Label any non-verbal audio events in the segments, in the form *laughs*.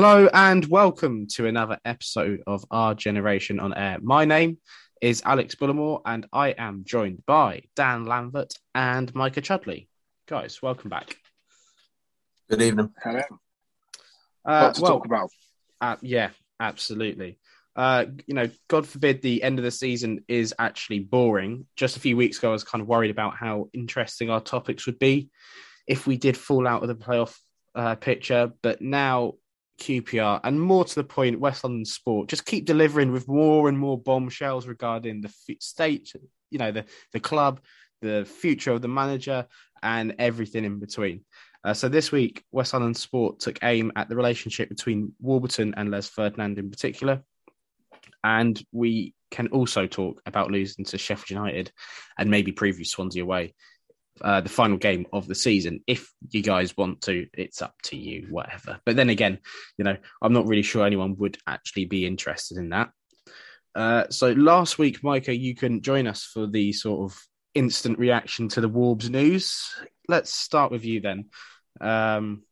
Hello and welcome to another episode of Our Generation on Air. My name is Alex Bullimore and I am joined by Dan Lambert and Micah Chudley. Guys, welcome back. Good evening. Hello. Uh, What to well, talk about? uh, yeah, absolutely. Uh, you know, God forbid the end of the season is actually boring. Just a few weeks ago, I was kind of worried about how interesting our topics would be if we did fall out of the playoff uh, picture. But now, QPR, and more to the point, West London Sport just keep delivering with more and more bombshells regarding the f- state, you know, the the club, the future of the manager, and everything in between. Uh, so this week, West London Sport took aim at the relationship between Warburton and Les Ferdinand in particular. And we can also talk about losing to Sheffield United and maybe preview Swansea away, uh, the final game of the season. If you guys want to, it's up to you, whatever. But then again, you know, I'm not really sure anyone would actually be interested in that. Uh, so last week, Micah, you couldn't join us for the sort of instant reaction to the Warbs news. Let's start with you then. Um,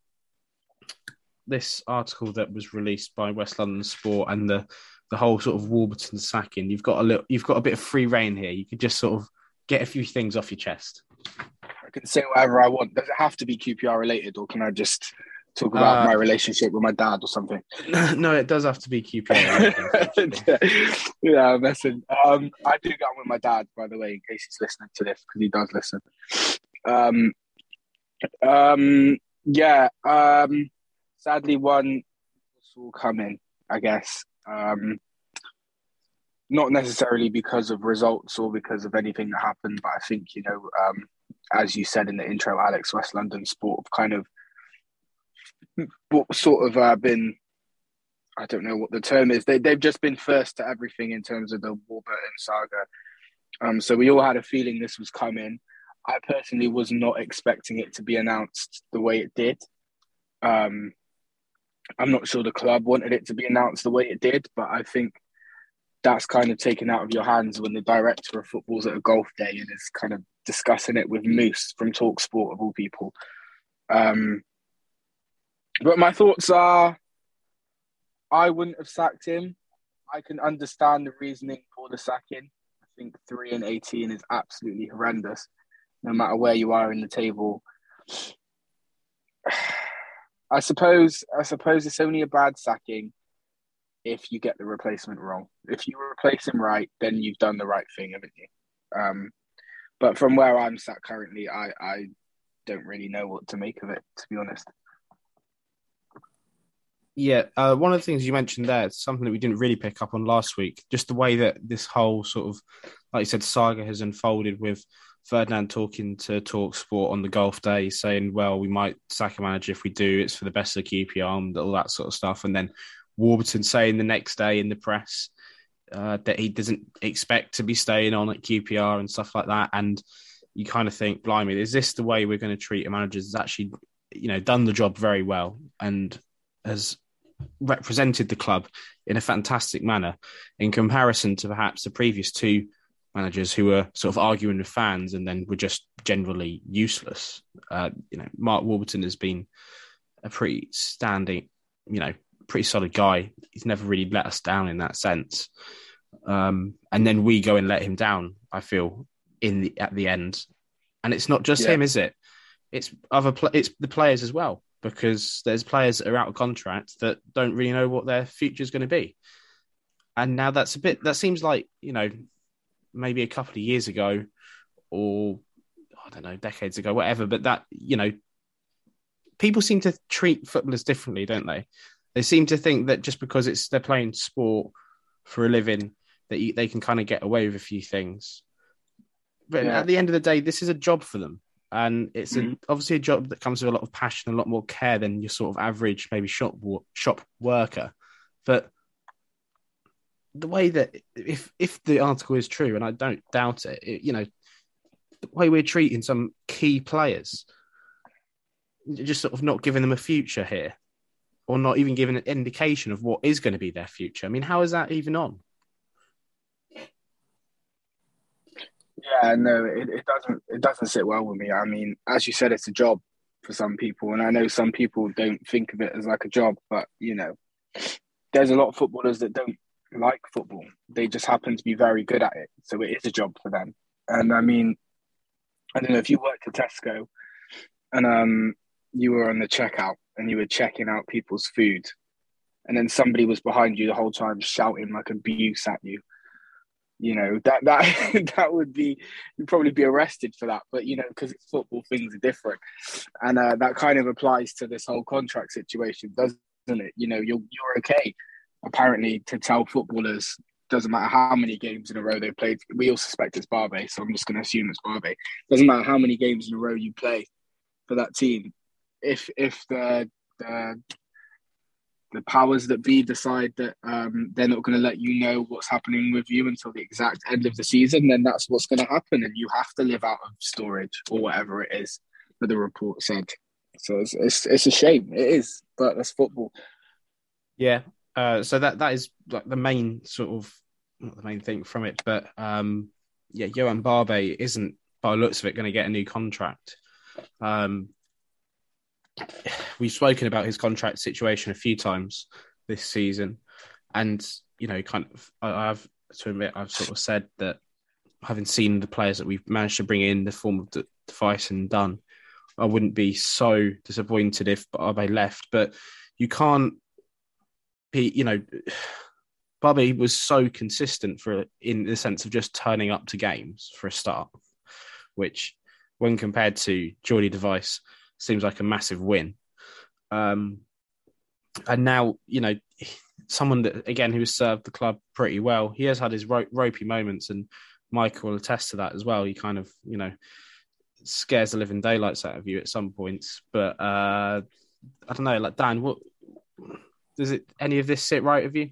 this article that was released by West London Sport and the the whole sort of Warburton sacking. You've got a little, you've got a bit of free reign here. You could just sort of get a few things off your chest. Can say whatever I want. Does it have to be QPR related, or can I just talk about Uh, my relationship with my dad or something? *laughs* no, it does have to be QPR. *laughs* yeah, I'm messing. Um, I do get on with my dad, by the way, in case he's listening to this because he does listen. Um, um, yeah. Um, sadly, one will come in. I guess. Um, not necessarily because of results or because of anything that happened, but I think you know, um, as you said in the intro, Alex West London Sport have kind of sort of uh, been I don't know what the term is. They they've just been first to everything in terms of the Warburton saga. Um, so we all had a feeling this was coming. I personally was not expecting it to be announced the way it did. Um, I'm not sure the club wanted it to be announced the way it did, but I think that's kind of taken out of your hands when the director of football's at a golf day and is kind of discussing it with Moose from Talk Sport of all people. Um, but my thoughts are I wouldn't have sacked him. I can understand the reasoning for the sacking. I think three and eighteen is absolutely horrendous, no matter where you are in the table. *sighs* I suppose I suppose it's only a bad sacking if you get the replacement wrong. If you replace him right, then you've done the right thing, haven't you? Um, but from where I'm sat currently, I, I don't really know what to make of it, to be honest. Yeah, uh, one of the things you mentioned there, something that we didn't really pick up on last week, just the way that this whole sort of, like you said, saga has unfolded with Ferdinand talking to Talk Sport on the golf day, saying, "Well, we might sack a manager if we do. It's for the best of the QPR and all that sort of stuff." And then Warburton saying the next day in the press uh, that he doesn't expect to be staying on at QPR and stuff like that. And you kind of think, "Blimey, is this the way we're going to treat a manager that's actually, you know, done the job very well and has represented the club in a fantastic manner in comparison to perhaps the previous two managers who were sort of arguing with fans and then were just generally useless. Uh, you know, Mark Warburton has been a pretty standing, you know, pretty solid guy. He's never really let us down in that sense. Um, and then we go and let him down. I feel in the at the end, and it's not just Yeah. him, is it? It's other pl- it's the players as well because there's players that are out of contract that don't really know what their future is going to be. And now that's a bit that seems like, you know, maybe a couple of years ago or I don't know, decades ago, whatever, but that, you know, people seem to treat footballers differently, don't they? They seem to think that just because it's they're playing sport for a living that you, they can kind of get away with a few things. But Yeah. at the end of the day, this is a job for them and it's a, Mhm. obviously a job that comes with a lot of passion, a lot more care than your sort of average maybe shop shop worker. But the way that if if the article is true, and I don't doubt it, it you know, the way we're treating some key players, just sort of not giving them a future here, or not even giving an indication of what is going to be their future. I mean, how is that even on? Yeah, no, it, it doesn't it doesn't sit well with me. I mean, as you said, it's a job for some people, and I know some people don't think of it as like a job, but you know, there's a lot of footballers that don't like football. They just happen to be very good at it, so it is a job for them. And I mean, I don't know if you worked at Tesco and um, you were on the checkout and you were checking out people's food, and then somebody was behind you the whole time shouting like abuse at you. You know that that *laughs* that would be you'd probably be arrested for that, but you know because it's football, things are different, and uh, that kind of applies to this whole contract situation, doesn't it? You know, you're you're okay apparently to tell footballers doesn't matter how many games in a row they've played. We all suspect it's Barbet so I'm just going to assume it's Barbet Doesn't matter how many games in a row you play for that team. If if the the, the powers that be decide that um, they're not going to let you know what's happening with you until the exact end of the season, then that's what's going to happen, and you have to live out of storage or whatever it is that the report said. So it's it's, it's a shame. It is, but that's football. Yeah, uh, so that that is like the main sort of not the main thing from it, but um, yeah, Yoann Barbet isn't by looks of it going to get a new contract. Um, we've spoken about his contract situation a few times this season, and you know, kind of, I, have to admit, I've sort of said that having seen the players that we've managed to bring in the form of de Wijs and Dunne, I wouldn't be so disappointed if Barbet left. But you can't be, you know, Barbet was so consistent for in the sense of just turning up to games for a start, which, when compared to Jordy de Wijs, seems like a massive win. Um, and now, you know, someone that again who has served the club pretty well. He has had his ro- ropey moments, and Michael will attest to that as well. He kind of, you know, scares the living daylights out of you at some points. But uh, I don't know, like Dan, what does it any of this sit right with you?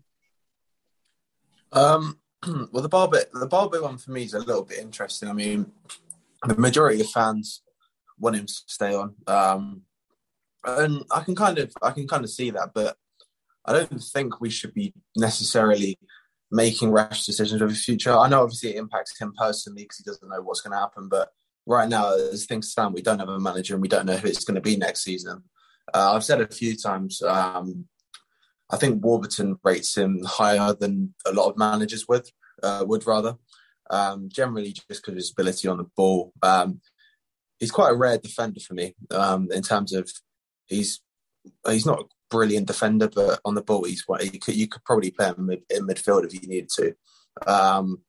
Um, *clears throat* well, the Barbet the Barbet one for me is a little bit interesting. I mean, the majority of fans want him to stay on, um, and I can kind of I can kind of see that, but I don't think we should be necessarily making rash decisions of the future. I know obviously it impacts him personally because he doesn't know what's going to happen, but right now, as things stand, we don't have a manager and we don't know who it's going to be next season. Uh, I've said a few times um, I think Warburton rates him higher than a lot of managers would uh, would rather. Um, generally, just because of his ability on the ball. Um, he's quite a rare defender for me um, in terms of he's he's not a brilliant defender, but on the ball, he's you could you could probably play him in midfield if you needed to. Um,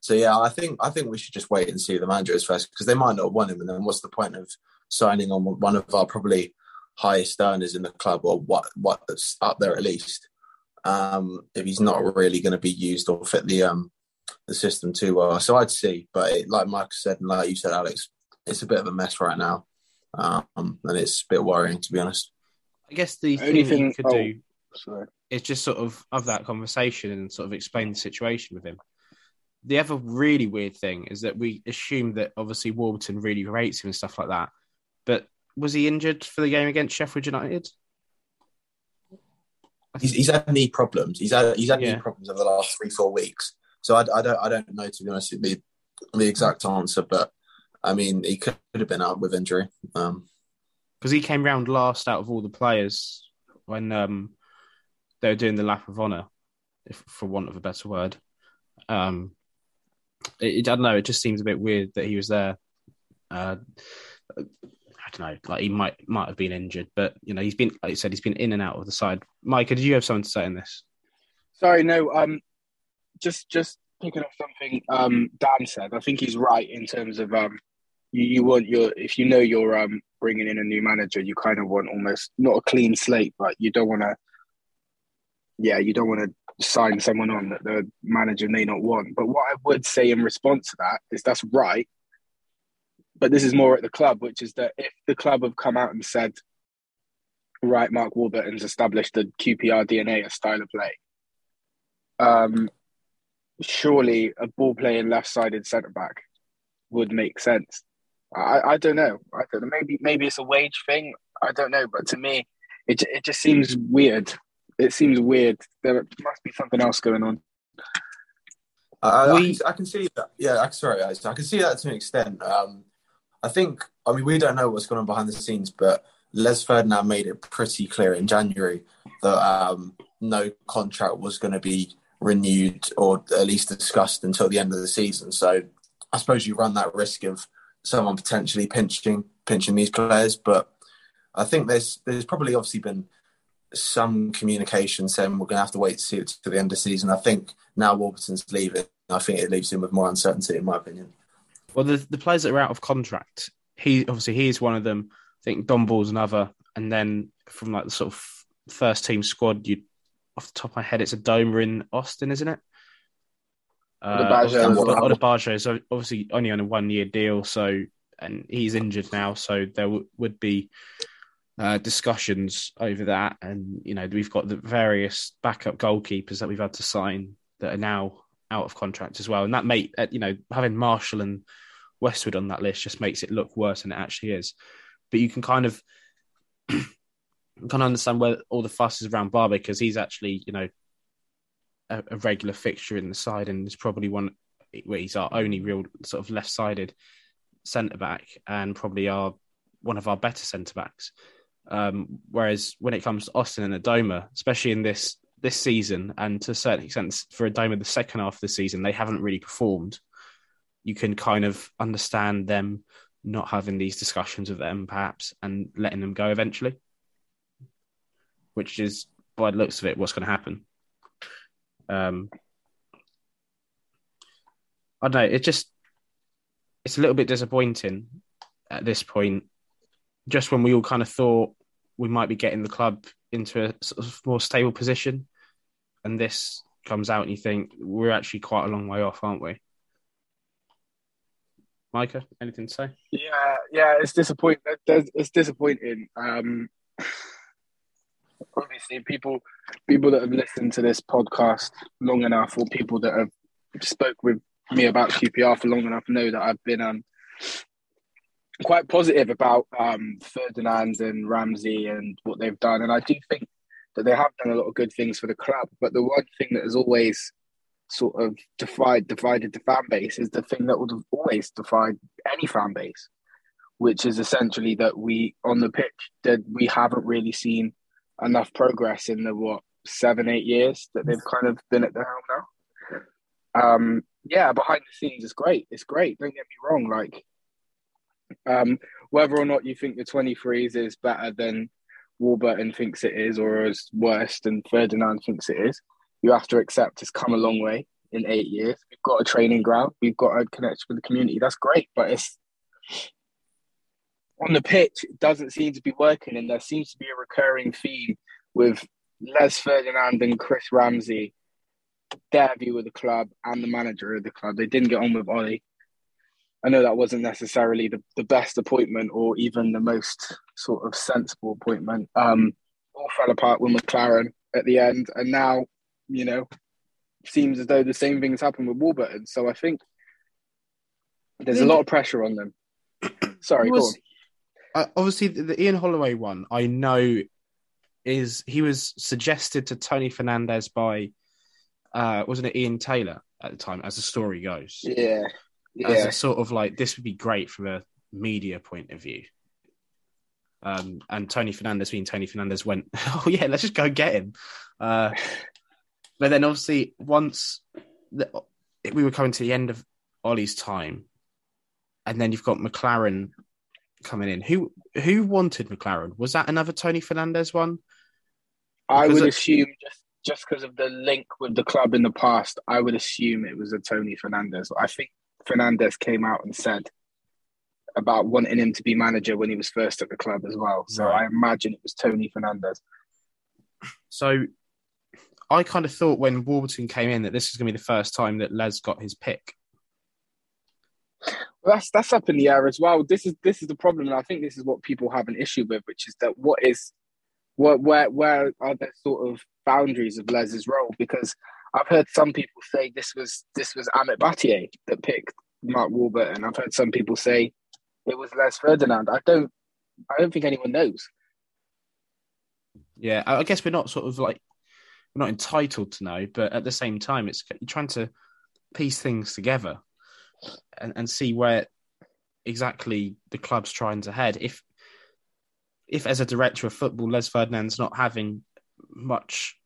so yeah, I think I think we should just wait and see the manager is first because they might not want him, and then what's the point of signing on one of our probably highest earners in the club, or what what's up there at least. Um, if he's not really going to be used or fit the um, the system too well, so I'd see. But it, like Mike said, and like you said, Alex, it's a bit of a mess right now, um, and it's a bit worrying to be honest. I guess the thing that you could oh, do sorry. is just sort of have that conversation and sort of explain the situation with him. The other really weird thing is that we assume that obviously Warburton really rates him and stuff like that, but was he injured for the game against Sheffield United? He's, he's had knee problems. He's had he's had yeah. knee problems over the last three four weeks. So I, I don't I don't know to be honest with the the exact answer, but I mean he could have been out with injury. Um, because he came round last out of all the players when um, they were doing the lap of honour, if for want of a better word. Um, it, I don't know. It just seems a bit weird that he was there. Uh, I don't know, like he might might have been injured, but you know, he's been like you said, he's been in and out of the side. Micah, did you have something to say in this? Sorry, no. Um, just just picking up something um Dan said. I think he's right in terms of um, you, you want your if you know you're um bringing in a new manager, you kind of want almost not a clean slate, but you don't want to. Yeah, you don't want to sign someone on that the manager may not want. But what I would say in response to that is that's right but this is more at the club, which is that if the club have come out and said, right, Mark Warburton's established the QPR DNA, a style of play, um, surely a ball playing left sided centre back would make sense. I, I don't know. I don't know. Maybe maybe it's a wage thing. I don't know. But to me, it it just seems weird. It seems weird. There must be something else going on. Uh, we, I, can, I, can, see that. Yeah, sorry, I can see that to an extent. Um, I think I mean, we don't know what's going on behind the scenes, but Les Ferdinand made it pretty clear in January that um, no contract was going to be renewed or at least discussed until the end of the season. So I suppose you run that risk of someone potentially pinching pinching these players, but I think there's there's probably obviously been some communication saying we're going to have to wait to see it to the end of the season. I think now Warburton's leaving. I think it leaves him with more uncertainty, in my opinion. Well, the the players that are out of contract, he obviously he is one of them. I think Dom Ball's another, and then from like the sort of first team squad, you off the top of my head, it's Adomah in Austin, isn't it? Uh, is obviously only on a one year deal, so and he's injured now, so there w- would be uh, discussions over that. And you know, we've got the various backup goalkeepers that we've had to sign that are now out of contract as well. And that made uh, you know having Marshall and Westwood on that list just makes it look worse than it actually is. But you can kind of *clears throat* kind of understand where all the fuss is around Barbet because he's actually you know a, a, regular fixture in the side and is probably one where he's our only real sort of left-sided centre back and probably our one of our better centre backs. Um, whereas when it comes to Austin and Adomah, especially in this this season, and to a certain extent for Adomah the second half of the season, they haven't really performed. You can kind of understand them not having these discussions with them, perhaps, and letting them go eventually, which is by the looks of it what's going to happen. Um, I don't know. It just it's a little bit disappointing at this point. Just when we all kind of thought we might be getting the club into a sort of more stable position, and this comes out, and you think we're actually quite a long way off, aren't we? Micah, anything to say? Yeah, yeah, it's disappointing. It's disappointing. Um, obviously people people that have listened to this podcast long enough or people that have spoke with me about QPR for long enough know that I've been um quite positive about um Ferdinand and Ramsey and what they've done. And I do think that they have done a lot of good things for the club. But the one thing that has always sort of divided divided the fan base is the thing that would have always divide any fan base which is essentially that we on the pitch that we haven't really seen enough progress in the what seven eight years that they've kind of been at the helm now. Um, yeah, behind the scenes it's great. It's great. Don't get me wrong. Like, um, whether or not you think the 23s is better than Warburton thinks it is, or is worse than Ferdinand thinks it is, you have to accept it's come a long way in eight years. We've got a training ground. We've got a connection with the community. That's great, but it's on the pitch, it doesn't seem to be working, and there seems to be a recurring theme with Les Ferdinand and Chris Ramsey, their view of the club and the manager of the club. They didn't get on with Ollie. I know that wasn't necessarily the, the best appointment or even the most sort of sensible appointment. Um, all fell apart with McClaren at the end, and now, you know, seems as though the same things happened with Warburton. So I think there's a lot of pressure on them. Sorry, was, uh, obviously the, the, Ian Holloway one, I know is he was suggested to Tony Fernandes by uh wasn't it Ian Taylor at the time, as the story goes. Yeah. Yeah. As a sort of like this would be great from a media point of view. Um, and Tony Fernandes being Tony Fernandes went, *laughs* oh yeah, let's just go get him. Uh, but then obviously once the, we were coming to the end of Ollie's time, and then you've got McClaren coming in. Who who wanted McClaren? Was that another Tony Fernandes one? I would assume just just because of the link with the club in the past, I would assume it was a Tony Fernandes. I think Fernandes came out and said about wanting him to be manager when he was first at the club as well. So right. I imagine it was Tony Fernandes. So I kind of thought when Warburton came in that this was going to be the first time that Les got his pick. That's that's up in the air as well. This is this is the problem, and I think this is what people have an issue with, which is that what is what where where are the sort of boundaries of Les's role? Because I've heard some people say this was this was Amit Bhatia that picked Mark Warburton. I've heard some people say it was Les Ferdinand. I don't I don't think anyone knows. Yeah, I guess we're not sort of like we're not entitled to know, but at the same time, it's you're trying to piece things together and, and see where exactly the club's trying to head. If if as a director of football, Les Ferdinand's not having much.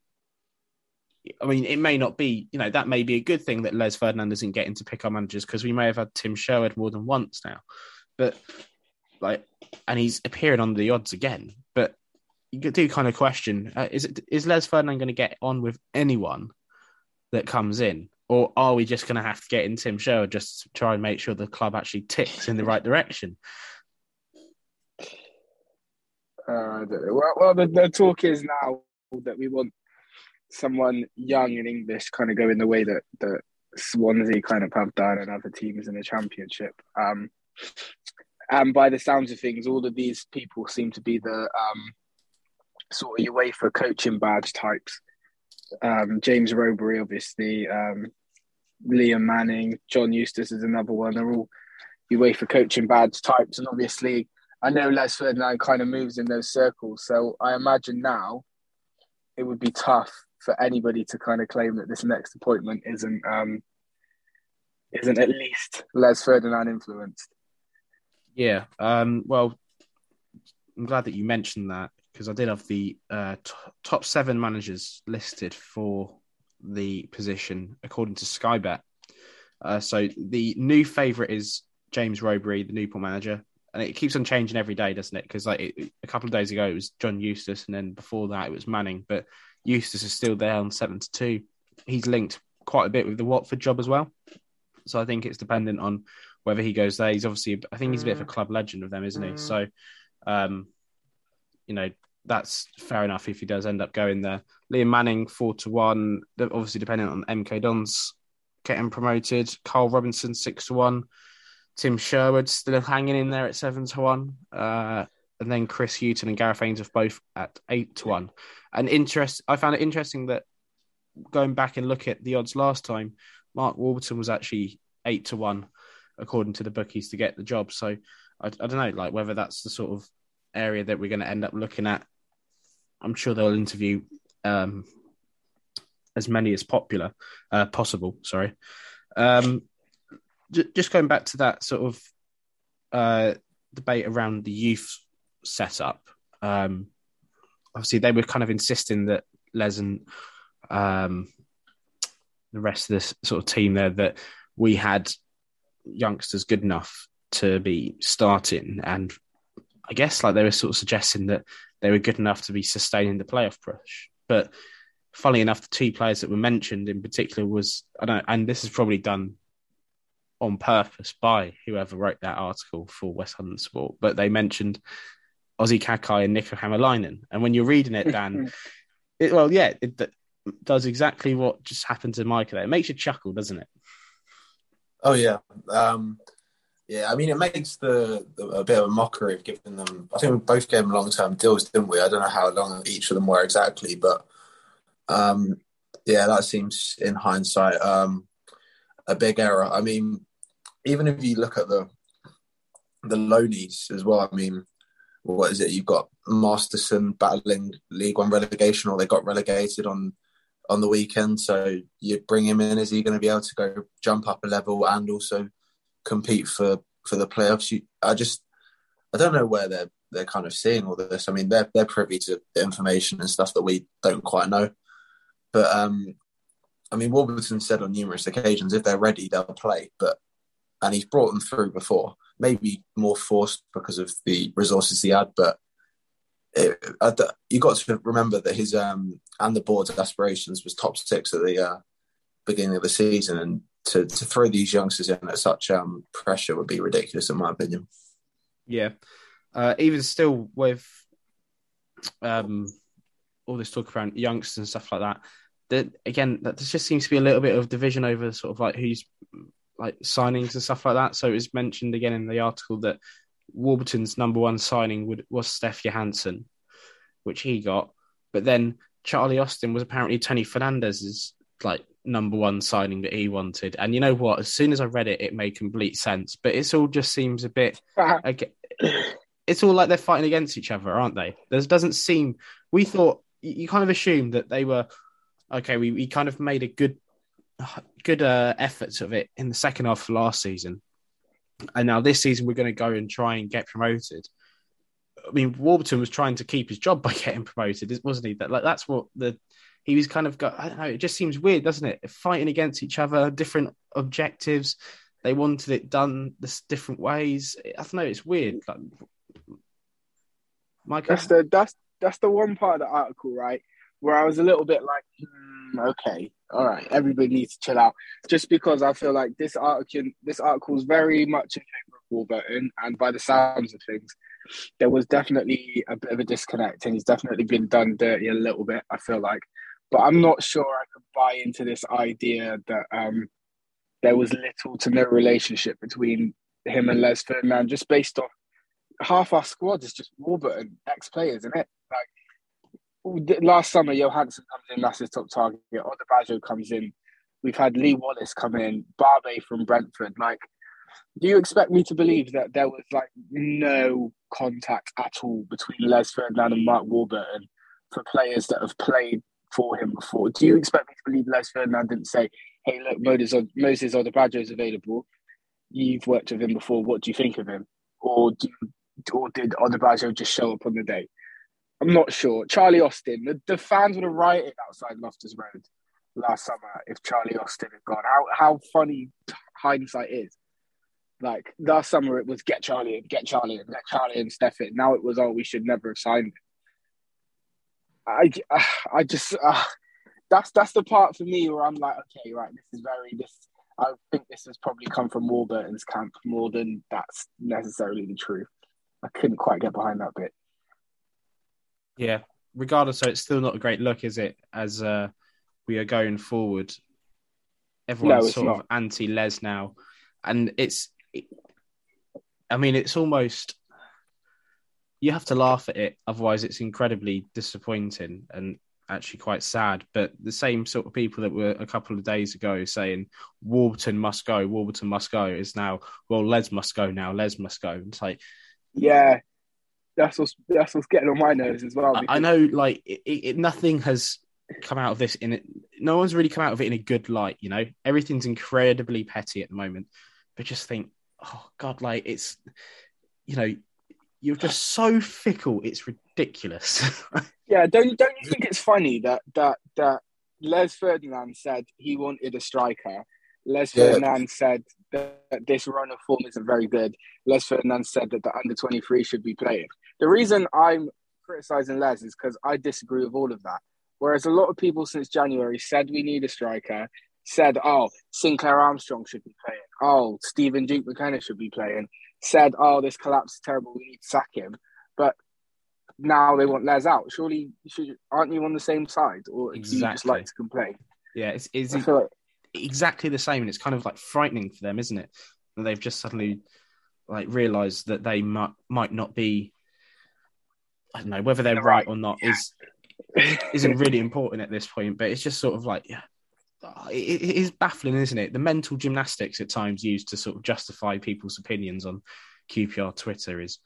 I mean, it may not be, you know, that may be a good thing that Les Ferdinand isn't getting to pick our managers because we may have had Tim Sherwood more than once now. But, like, and he's appearing on the odds again. But you do kind of question uh, is, it, is Les Ferdinand going to get on with anyone that comes in? Or are we just going to have to get in Tim Sherwood just to try and make sure the club actually ticks in the right direction? Uh, well, well the, the talk is now that we want someone young and English kind of going the way that, that Swansea kind of have done and other teams in the championship. Um, and by the sounds of things, all of these people seem to be the um, sort of UEFA coaching badge types. Um, James Rowberry, obviously, um, Liam Manning, John Eustace is another one. They're all UEFA coaching badge types, and obviously I know Les Ferdinand kind of moves in those circles, so I imagine now it would be tough for anybody to kind of claim that this next appointment isn't um, isn't at least Les Ferdinand influenced. Yeah. Um, well, I'm glad that you mentioned that because I did have the uh, t- top seven managers listed for the position according to Sky Bet. Uh, so the new favourite is James Rowberry, the Newport manager and it keeps on changing every day, doesn't it? Because like it, a couple of days ago it was John Eustace, and then before that it was Manning. But Eustace is still there on seven to two. He's linked quite a bit with the Watford job as well. So I think it's dependent on whether he goes there. He's obviously, I think he's a bit of a club legend of them, isn't he? Mm. So, um, you know, that's fair enough if he does end up going there. Liam Manning four to one, obviously dependent on MK Dons getting promoted. Carl Robinson six to one. Tim Sherwood still hanging in there at seven to one, uh, and then Chris Hughton and Gareth Ainsworth both at eight to one. And interest, I found it interesting that going back and look at the odds last time, Mark Warburton was actually eight to one, according to the bookies, to get the job. So I, I don't know, like whether that's the sort of area that we're going to end up looking at. I'm sure they'll interview um, as many as popular uh, possible. Sorry. Um, just going back to that sort of uh, debate around the youth setup. Um, obviously, they were kind of insisting that Les and um, the rest of this sort of team there that we had youngsters good enough to be starting, and I guess like they were sort of suggesting that they were good enough to be sustaining the playoff push. But funnily enough, the two players that were mentioned in particular was I don't, and this is probably done on purpose by whoever wrote that article for West London Sport, but they mentioned Ozzy Kakay and Niko Hämäläinen. And when you're reading it, Dan, *laughs* it, well, yeah, it, it, does exactly what just happened to Micah there. It makes you chuckle, doesn't it? Oh, yeah. Um, yeah, I mean, it makes the, the, a bit of a mockery of giving them. I think we both gave them long term deals, didn't we? I don't know how long each of them were exactly, but um, yeah, that seems in hindsight um, a big error. I mean, even if you look at the the loanies as well, I mean, what is it? You've got Masterson battling League One relegation, or they got relegated on on the weekend. So you bring him in. Is he going to be able to go jump up a level and also compete for for the playoffs? You, I just I don't know where they're they're kind of seeing all this. I mean, they're they're privy to the information and stuff that we don't quite know. But um, I mean, Warburton said on numerous occasions, if they're ready, they'll play. But and he's brought them through before. Maybe more forced because of the resources he had, but it, you got to remember that his um, and the board's aspirations was top six at the uh, beginning of the season, and to, to throw these youngsters in at such um, pressure would be ridiculous, in my opinion. Yeah, uh, even still with um, all this talk around youngsters and stuff like that, that again, that just seems to be a little bit of division over sort of like who's like signings and stuff like that. So it was mentioned again in the article that Warburton's number one signing would, was Steph Johansen, which he got. But then Charlie Austin was apparently Tony Fernandes's like number one signing that he wanted. And you know what? As soon as I read it, it made complete sense. But it all just seems a bit. like, it's all like they're fighting against each other, aren't they? There doesn't seem. We thought you kind of assumed that they were okay. We, we kind of made a good good uh, efforts of it in the second half of last season. and now this season we're going to go and try and get promoted. I mean, Warburton was trying to keep his job by *laughs* getting promoted, wasn't he? That like that's what the he was kind of got. I don't know. It just seems weird, doesn't it? Fighting against each other, different objectives. They wanted it done this different ways. I don't know. It's weird. Like, Mike, that's the that's that's the one part of the article, right, where I was a little bit like, hmm, okay, all right, everybody needs to chill out, just because I feel like this article this article is very much in favor of Warburton, and by the sounds of things, there was definitely a bit of a disconnect, and he's definitely been done dirty a little bit. I feel like, but I'm not sure I could buy into this idea that um, there was little to no relationship between him and Les Ferdinand, just based off half our squad is just Warburton ex players, isn't it? Like last summer, Johansen comes in, that's his top target. Odubajo comes in. We've had Lee Wallace come in, Barbet from Brentford. Like, do you expect me to believe that there was like no contact at all between Les Ferdinand and Mark Warburton for players that have played for him before? Do you expect me to believe Les Ferdinand didn't say, "Hey, look, Moses Moses Odubajo is available. You've worked with him before. What do you think of him?" Or do you or did Odubajo just show up on the day? I'm not sure. Charlie Austin, the, the fans would have rioted outside Loftus Road last summer if Charlie Austin had gone. How how funny hindsight is. Like last summer, it was get Charlie and get Charlie and get Charlie and Steph in. Now it was oh we should never have signed him. I, I just uh, that's that's the part for me where I'm like okay right this is very this I think this has probably come from Warburton's camp more than that's necessarily the truth. I couldn't quite get behind that bit. Yeah, regardless, so it's still not a great look, is it? As uh, we are going forward, everyone's no, sort not. of anti-Les now, and it's. It, I mean, it's almost. You have to laugh at it, otherwise, it's incredibly disappointing and actually quite sad. But the same sort of people that were a couple of days ago saying Warburton must go, Warburton must go is now well, Les must go now, Les must go. It's like yeah, that's what's that's what's getting on my nerves as well. I know, like, it, it, nothing has come out of this in it. No one's really come out of it in a good light. You know, everything's incredibly petty at the moment. But just think, oh God, like it's, you know, you're just so fickle. It's ridiculous. *laughs* yeah, don't don't you think it's funny that that that Les Ferdinand said he wanted a striker. Les yeah. Ferdinand said that this run of form isn't very good. Les Ferdinand said that the under 23 should be playing. The reason I'm criticizing Les is because I disagree with all of that. Whereas a lot of people since January said we need a striker, said, oh, Sinclair Armstrong should be playing. Oh, Stephen Duke McKenna should be playing. Said, oh, this collapse is terrible. We need to sack him. But now they want Les out. Surely, should, aren't you on the same side? Or exactly. do you just like to complain? Yeah, it's, it's, like, exactly the same, and it's kind of like frightening for them, isn't it? That they've just suddenly like realised that they might might not be. I don't know whether they're right, right, or not yeah. is isn't really important at this point, but it's just sort of like yeah, it, it is baffling, isn't it? The mental gymnastics at times used to sort of justify people's opinions on QPR Twitter is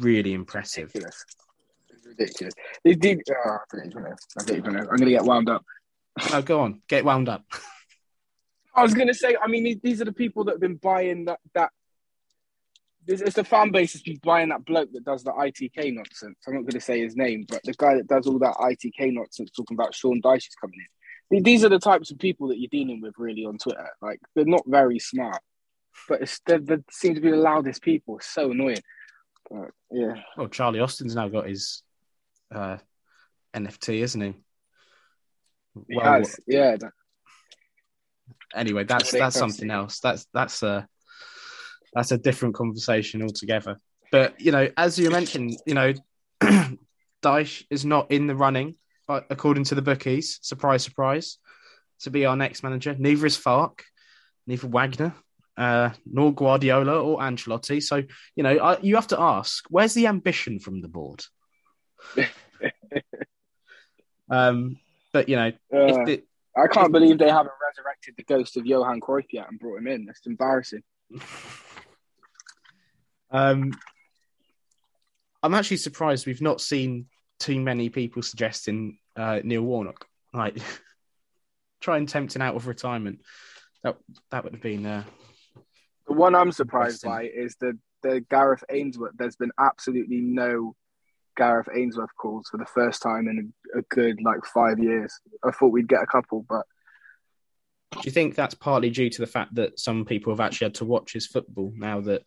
really impressive. Ridiculous. ridiculous. oh, I don't even know. I don't even know. I'm going to get wound up. Oh, go on, get wound up. *laughs* I was gonna say, I mean, these are the people that have been buying that that. It's the fan base that's been buying that bloke that does the ITK nonsense. I'm not going to say his name, but the guy that does all that ITK nonsense, talking about Sean Dyche is coming in. These are the types of people that you're dealing with, really, on Twitter. Like they're not very smart, but it's, they, they seem to be the loudest people. It's so annoying. But, yeah. Well, Charlie Austin's now got his uh, NFT, isn't he? He well, has, yeah anyway, that's that's something else. That's that's a that's a different conversation altogether. But you know, as you mentioned, you know, *clears throat* Dyche is not in the running, according to the bookies, surprise, surprise, to be our next manager. Neither is Farke, neither Wagner, uh, nor Guardiola or Ancelotti. So you know, I, you have to ask, where's the ambition from the board? *laughs* um, but you know, uh, if the, I can't believe they haven't resurrected the ghost of Johan Cruyff yet and brought him in. That's embarrassing. *laughs* um, I'm actually surprised we've not seen too many people suggesting uh, Neil Warnock. Like, *laughs* try and tempt him out of retirement. That that would have been uh, The one I'm surprised by is the the Gareth Ainsworth. There's been absolutely no Gareth Ainsworth calls for the first time in a, a good like five years. I thought we'd get a couple, but do you think that's partly due to the fact that some people have actually had to watch his football now that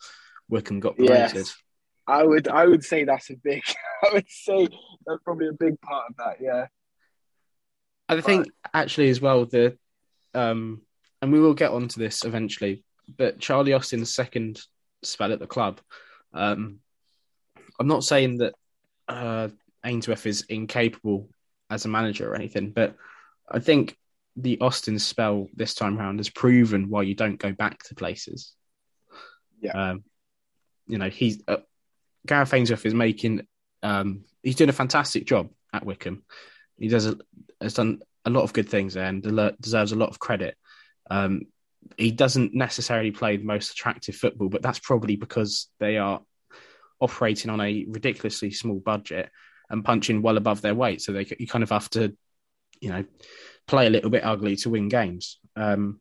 Wycombe got promoted? Yes. I would I would say that's a big *laughs* I would say that's probably a big part of that, yeah. I think actually as well the um and we will get onto this eventually, but Charlie Austin's second spell at the club. Um I'm not saying that uh Ainsworth is incapable as a manager or anything, but I think the Austin spell this time around has proven why you don't go back to places. Yeah. Um, you know, he's uh, Gareth Ainsworth is making um, he's doing a fantastic job at Wycombe. He does a, has done a lot of good things there and deserves a lot of credit. Um, he doesn't necessarily play the most attractive football, but that's probably because they are operating on a ridiculously small budget and punching well above their weight. So they you kind of have to, you know, play a little bit ugly to win games. Um,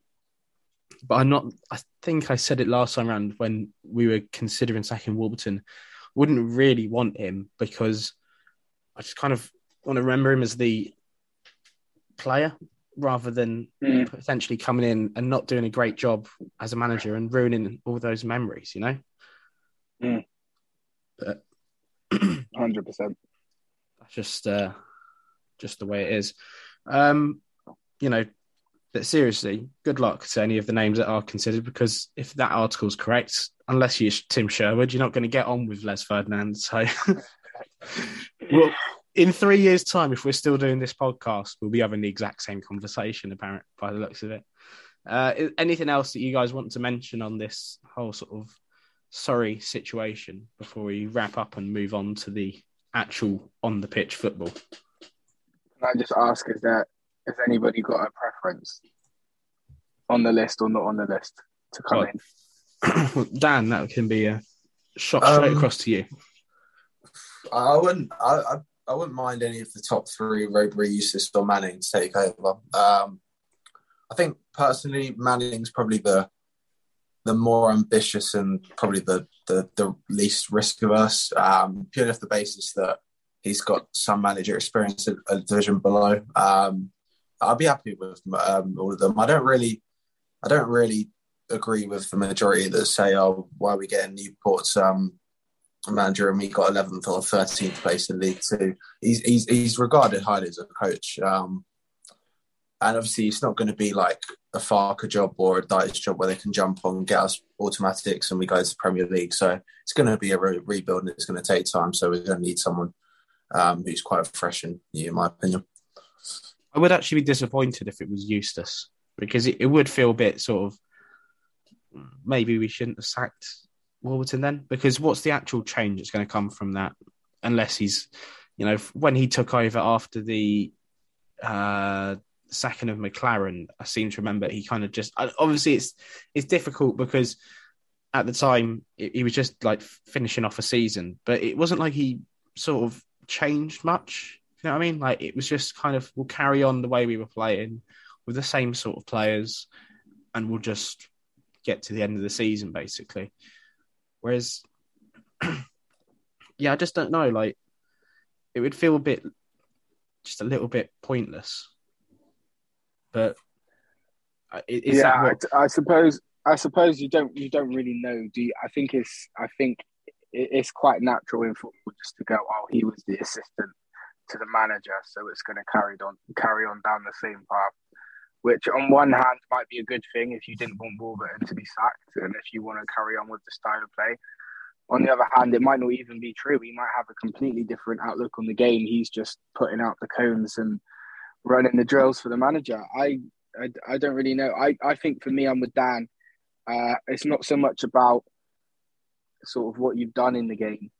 but I'm not. I think I said it last time around when we were considering sacking Warburton. Wouldn't really want him because I just kind of want to remember him as the player rather than mm. potentially coming in and not doing a great job as a manager and ruining all those memories. You know. Mm. But *clears throat* hundred percent. That's just uh, just the way it is. Um, you know, but seriously, good luck to any of the names that are considered because if that article is correct, unless you're Tim Sherwood, you're not going to get on with Les Ferdinand. So, *laughs* well, in three years' time, if we're still doing this podcast, we'll be having the exact same conversation, apparent by the looks of it. Uh, anything else that you guys want to mention on this whole sort of sorry situation before we wrap up and move on to the actual on the pitch football? Can I just ask, is that has anybody got a preference on the list or not on the list to come well, in? *clears throat* Dan, that can be a shot straight um, across to you. I wouldn't. I, I, I wouldn't mind any of the top three: Rowberry, Eustace, or Manning to take over. Um, I think personally, Manning's probably the the more ambitious and probably the the, the least risk averse, um, purely off the basis that he's got some manager experience at a division below. Um, I'll be happy with um, all of them. I don't really, I don't really agree with the majority that say, "Oh, why are we getting Newport's um, manager and we got 11th or 13th place in League Two? He's he's, he's regarded highly as a coach, um, and obviously it's not going to be like a Farke job or a Dyche job where they can jump on, get us automatics, and we go to the Premier League. So it's going to be a re- rebuild, and it's going to take time. So we're going to need someone um, who's quite fresh and new, in my opinion. I would actually be disappointed if it was Eustace because it, it would feel a bit sort of maybe we shouldn't have sacked Warburton then because what's the actual change that's going to come from that unless he's you know when he took over after the uh sacking of McClaren, I seem to remember he kind of just obviously it's it's difficult because at the time he was just like finishing off a season but it wasn't like he sort of changed much you know what I mean? Like it was just kind of we'll carry on the way we were playing with the same sort of players, and we'll just get to the end of the season basically. Whereas, *clears throat* yeah, I just don't know. Like it would feel a bit, just a little bit pointless. But uh, is yeah, what... I, I suppose. I suppose you don't. You don't really know. Do you? I think it's. I think it's quite natural in football just to go, "Oh, he was the assistant to the manager, so it's going to carry on carry on down the same path. Which, on one hand, might be a good thing if you didn't want Warburton to be sacked, and if you want to carry on with the style of play. On the other hand, it might not even be true. He might have a completely different outlook on the game. He's just putting out the cones and running the drills for the manager. I, I, I don't really know. I, I think for me, I'm with Dan. Uh, it's not so much about sort of what you've done in the game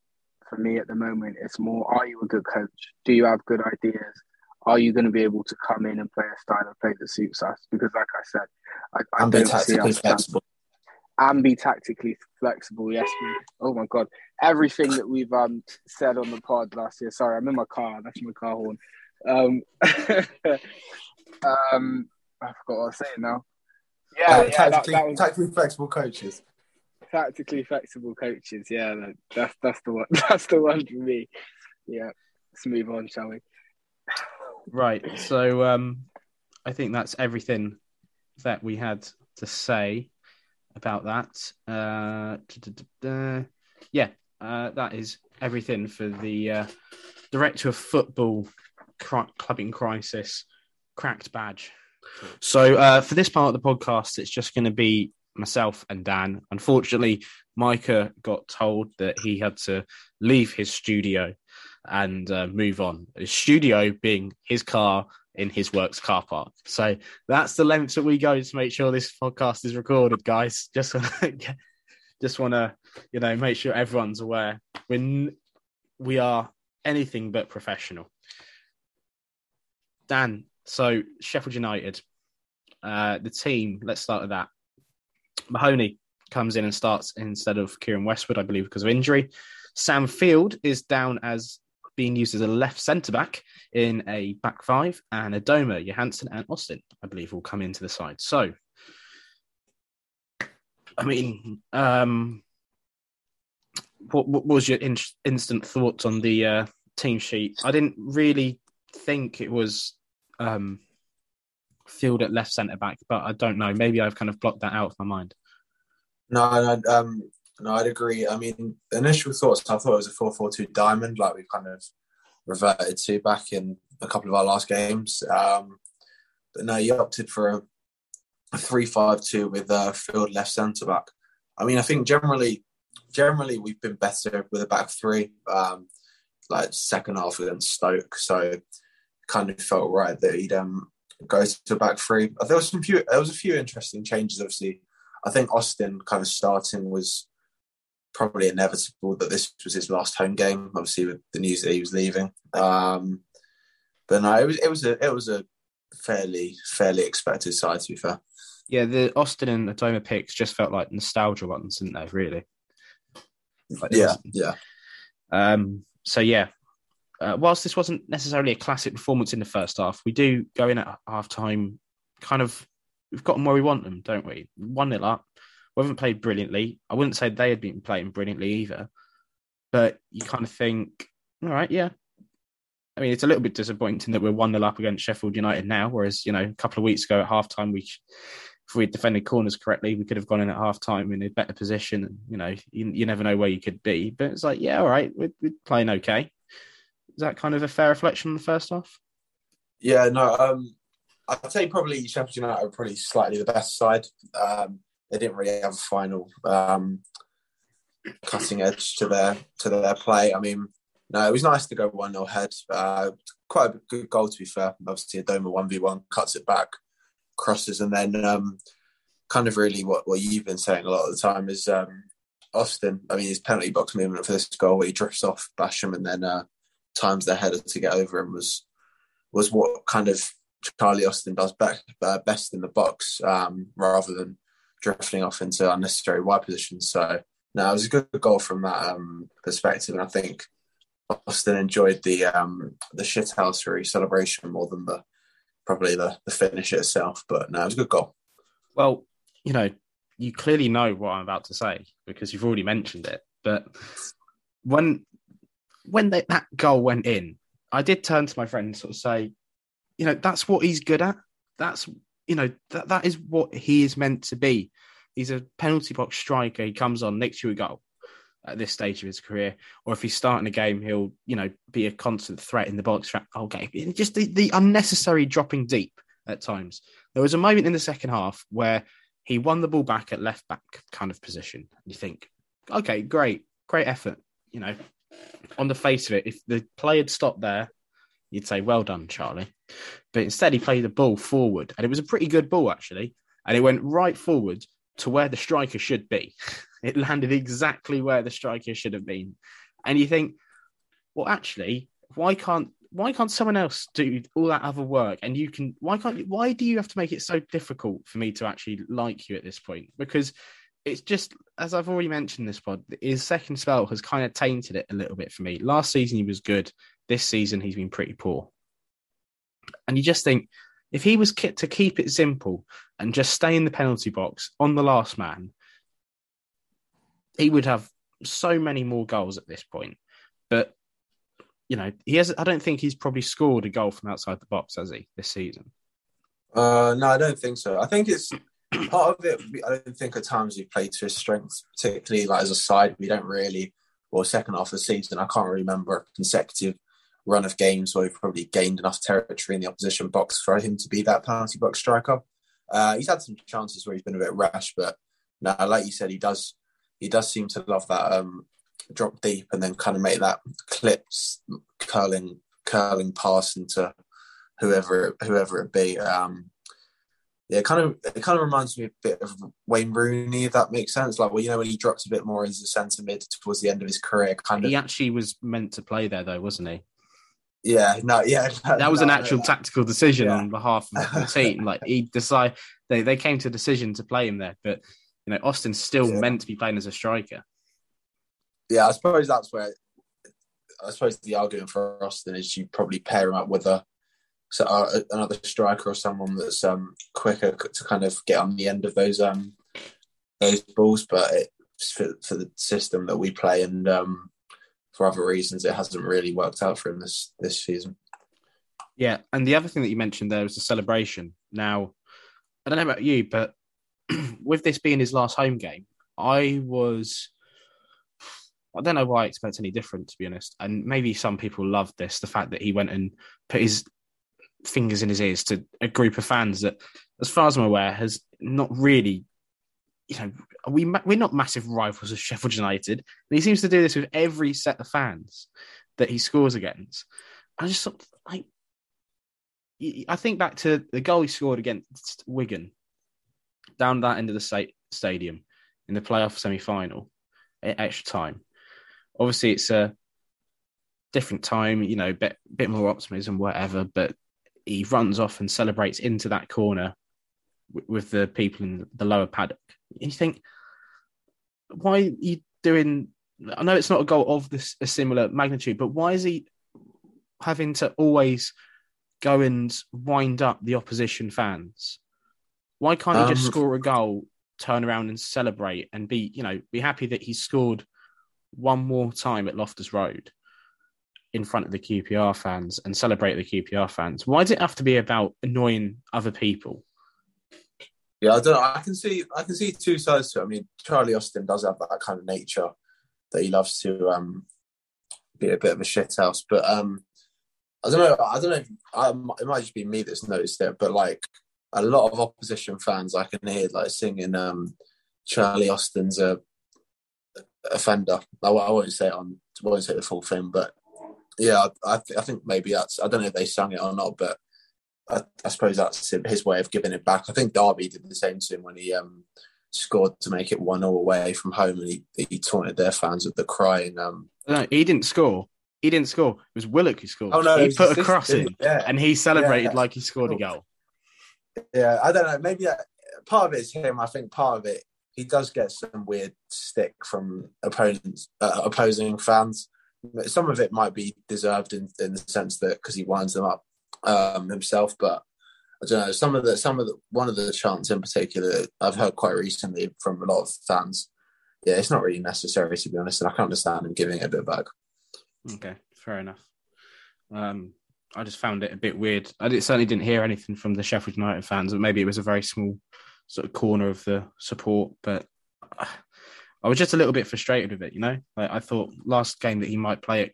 for me at the moment, it's more are you a good coach? Do you have good ideas? Are you going to be able to come in and play a style of play that suits us? Because, like I said, I, I and be tactically flexible. And be tactically flexible. Yes. Oh my God! Everything that we've um, said on the pod last year. Sorry, I'm in my car. That's my car horn. Um, *laughs* um, I forgot what I was saying now. Yeah, uh, yeah tactically, that, that was... tactically flexible coaches. tactically flexible coaches. Yeah, that's that's the one. *laughs* That's the one for me. Yeah, let's move on, shall we? Right. So, um, I think that's everything that we had to say about that. Uh, yeah, uh, that is everything for the uh, director of football clubbing crisis cracked badge. So uh, for this part of the podcast, it's just going to be myself and Dan. Unfortunately, Micah got told that he had to leave his studio and uh, move on. His studio being his car in his works car park. So that's the lengths that we go to make sure this podcast is recorded, guys. Just *laughs* just want to you know make sure everyone's aware when we are anything but professional. Dan, so Sheffield United, uh, the team. Let's start with that. Mahoney comes in and starts instead of Keiren Westwood, I believe, because of injury. Sam Field is down as being used as a left centre back in a back five, and Adomah, Johansen, and Austin, I believe, will come into the side. So, I mean, um, what, what was your in- instant thoughts on the uh, team sheet? I didn't really think it was um, Field at left centre back, but I don't know. Maybe I've kind of blocked that out of my mind. No, no, um, no, I'd agree. I mean, initial thoughts, I thought it was a 4 4 2 diamond, like we've kind of reverted to back in a couple of our last games. Um, but no, you opted for a, a 3 5 2 with a field left centre back. I mean, I think generally, generally we've been better with a back three, um, like second half against Stoke. So kind of felt right that he'd um, go to back three. There was some few, there was a few interesting changes. Obviously, I think Austin kind of starting was probably inevitable that this was his last home game. Obviously, with the news that he was leaving. Um, but no, it was it was a it was a fairly fairly expected side to be fair. Yeah, the Austin and Adomah picks just felt like nostalgia ones, didn't they? Really. Like yeah, yeah. Um. So yeah, uh, whilst this wasn't necessarily a classic performance in the first half, we do go in at half time kind of we've got them where we want them, don't we? One nil up. We haven't played brilliantly. I wouldn't say they had been playing brilliantly either, but you kind of think, all right, yeah. I mean, it's a little bit disappointing that we're one nil up against Sheffield United now, whereas you know a couple of weeks ago at half time we. If we defended corners correctly, we could have gone in at half time in a better position. You know, you, you never know where you could be, but it's like, yeah, all right, we're, we're playing okay. Is that kind of a fair reflection on the first half? Yeah, no, um, I'd say probably Sheffield United are probably slightly the best side. Um, they didn't really have a final um, cutting edge to their to their play. I mean, no, it was nice to go one 0 head. Uh, quite a good goal to be fair. Obviously, Adomah one v one cuts it back, crosses, and then um, kind of really what, what you've been saying a lot of the time is um, Austin. I mean, his penalty box movement for this goal where he drifts off Basham and then uh, times the header to get over him was was what kind of Charlie Austin does best, uh, best in the box um, rather than drifting off into unnecessary wide positions. So no, it was a good goal from that um, perspective, and I think Austin enjoyed the um, the shithousery celebration more than the probably the, the finish itself. But no, it was a good goal. Well, you know, you clearly know what I'm about to say because you've already mentioned it. But when when they, that goal went in, I did turn to my friend and sort of say, you know, that's what he's good at. That's you know that that is what he is meant to be. He's a penalty box striker. He comes on next to a goal at this stage of his career, or if he's starting a game, he'll you know be a constant threat in the box whole game. Just the, the unnecessary dropping deep at times. There was a moment in the second half where he won the ball back at left back kind of position. You think, okay, great, great effort. You know, on the face of it, if the play had stopped there, you'd say, well done, Charlie. But instead, he played the ball forward, and it was a pretty good ball, actually. And it went right forward to where the striker should be. *laughs* It landed exactly where the striker should have been. And you think, well, actually, why can't why can't someone else do all that other work and you can why can't you why do you have to make it so difficult for me to actually like you at this point because it's just as I've already mentioned this pod, his second spell has kind of tainted it a little bit for me. Last season he was good. This season he's been pretty poor. And you just think if he was to keep it simple and just stay in the penalty box on the last man, he would have so many more goals at this point. But you know, he has. I don't think he's probably scored a goal from outside the box, has he, this season? Uh, no, I don't think so. I think it's *clears throat* part of it. I don't think at times we played to his strengths, particularly like as a side. We don't really, well, second half of the season, I can't remember a consecutive run of games where we've probably gained enough territory in the opposition box for him to be that penalty box striker. Uh, he's had some chances where he's been a bit rash, but now, like you said, he does he does seem to love that um, drop deep and then kind of make that clips curling curling pass into whoever whoever it be. Um, yeah, it kind of it kind of reminds me a bit of Wayne Rooney, if that makes sense. Like, well, you know, when he dropped a bit more as a centre mid towards the end of his career, kind of. He actually was meant to play there, though, wasn't he? Yeah, no, yeah, *laughs* that, that was no, an actual no, tactical decision yeah. on behalf of the team. *laughs* like he decided they they came to a decision to play him there, but you know Austin's still Yeah. meant to be playing as a striker. yeah, I suppose that's where I suppose the argument for Austin is you probably pair him up with a so uh, another striker or someone that's um quicker to kind of get on the end of those um those balls, but it's for, for the system that we play and um for other reasons it hasn't really worked out for him this this season. Yeah, and the other thing that you mentioned there was the celebration. Now, I don't know about you, but *clears throat* with this being his last home game, I was. I don't know why I expect any different, to be honest. And maybe some people loved this the fact that he went and put his fingers in his ears to a group of fans that, as far as I'm aware, has not really. You know, we we're not massive rivals of Sheffield United, and he seems to do this with every set of fans that he scores against. I just thought, like, I think back to the goal he scored against Wigan down that end of the sta- stadium in the playoff semi final extra time. Obviously, it's a different time, you know, bit bit more optimism, whatever. But he runs off and celebrates into that corner w- with the people in the lower paddock. And you think, why are you doing? I know it's not a goal of this a similar magnitude, but why is he having to always go and wind up the opposition fans? Why can't he just Um, score a goal, turn around and celebrate, and be you know be happy that he scored one more time at Loftus Road in front of the QPR fans and celebrate the QPR fans? Why does it have to be about annoying other people? Yeah, I don't know. I can see I can see two sides to it. I mean, Charlie Austin does have that kind of nature that he loves to um, be a bit of a shithouse. But um, I don't know. I don't know. If, um, it might just be me that's noticed it, but like a lot of opposition fans, I can hear like singing um, Charlie Austin's a offender. I, I won't say it on. I won't say the full thing, but yeah, I, I, th- I think maybe that's. I don't know if they sang it or not, but I, I suppose that's his way of giving it back. I think Derby did the same to him when he um, scored to make it one 0 away from home, and he, he taunted their fans with the crying. Um, No, he didn't score. He didn't score. It was Willock who scored. oh no, he put a cross in Yeah, and he celebrated Yeah. like he scored a goal. yeah. I don't know. Maybe that, part of it is him. I think part of it he does get some weird stick from opponents, uh, opposing fans. Some of it might be deserved in, in the sense that because he winds them up um, himself, but I don't know. Some of the some of the one of the chants in particular I've heard quite recently from a lot of fans. Yeah, it's not really necessary to be honest, and I can't understand him giving it a bit back. Okay, fair enough. Um, I just found it a bit weird. I did, certainly didn't hear anything from the Sheffield United fans, but maybe it was a very small sort of corner of the support. But I was just a little bit frustrated with it. You know, like, I thought last game that he might play at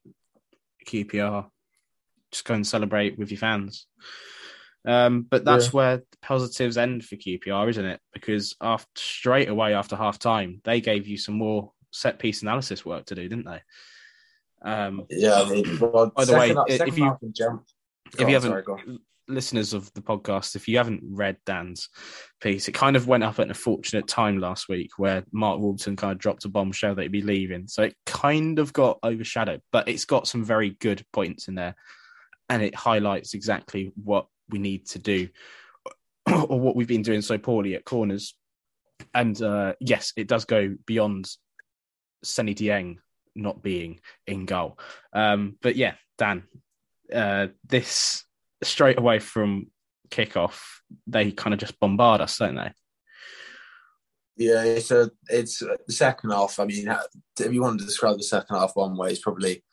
QPR, just go and celebrate with your fans. Um, but that's Yeah. where the positives end for QPR, isn't it? Because after straight away after half time, they gave you some more set piece analysis work to do, didn't they? Um, Yeah, I mean, well, By the way, second- if you- half if Go you haven't sorry, go listeners of the podcast, if you haven't read Dan's piece, it kind of went up at an unfortunate time last week where Mark Warburton kind of dropped a bombshell that he'd be leaving. So it kind of got overshadowed, but it's got some very good points in there. And it highlights exactly what we need to do *clears throat* or what we've been doing so poorly at corners. And uh, yes, it does go beyond Seny Dieng not being in goal. Um, but yeah, Dan, uh, this straight away from kickoff, they kind of just bombard us, don't they? Yeah, it's a it's the second half. I mean, if you want to describe the second half one way, it's probably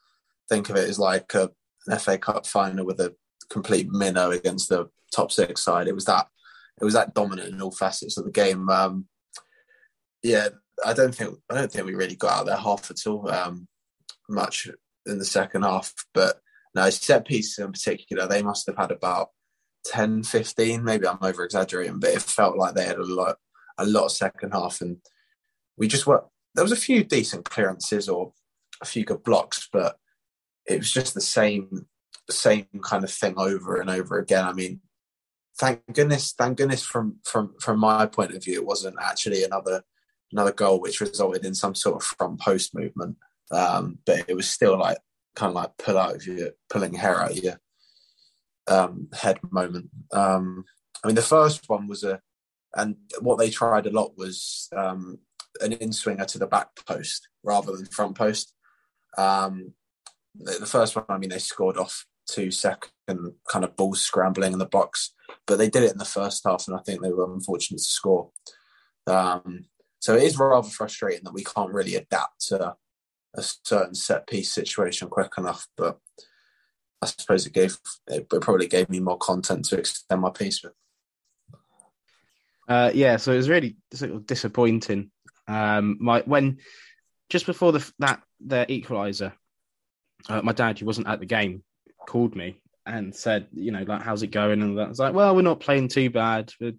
think of it as like a, FA Cup final with a complete minnow against the top six side. It was that it was that dominant in all facets of the game. Um, yeah, I don't think I don't think we really got out there half at all um, much in the second half. But no, set pieces in particular, they must have had about 10, 15, maybe I'm over exaggerating, but it felt like they had a lot a lot of second half and we just were there was a few decent clearances or a few good blocks, but it was just the same same kind of thing over and over again. I mean, thank goodness, thank goodness from from from my point of view, it wasn't actually another another goal which resulted in some sort of front post movement. Um, but it was still like kind of like pull out of your pulling hair out of your um, head moment. Um, I mean, the first one was a, and what they tried a lot was um, an in swinger to the back post rather than front post. Um, the, first one, I mean, they scored off two second kind of balls scrambling in the box, but they did it in the first half, and I think they were unfortunate to score. Um, so it is rather frustrating that we can't really adapt to a certain set piece situation quick enough. But I suppose it gave it probably gave me more content to extend my piece with. Uh, yeah, so it was really disappointing. Um, my when just before the that the equaliser, uh, my dad, who wasn't at the game, called me and said, you know, like, how's it going? And I was like, well, we're not playing too bad. We're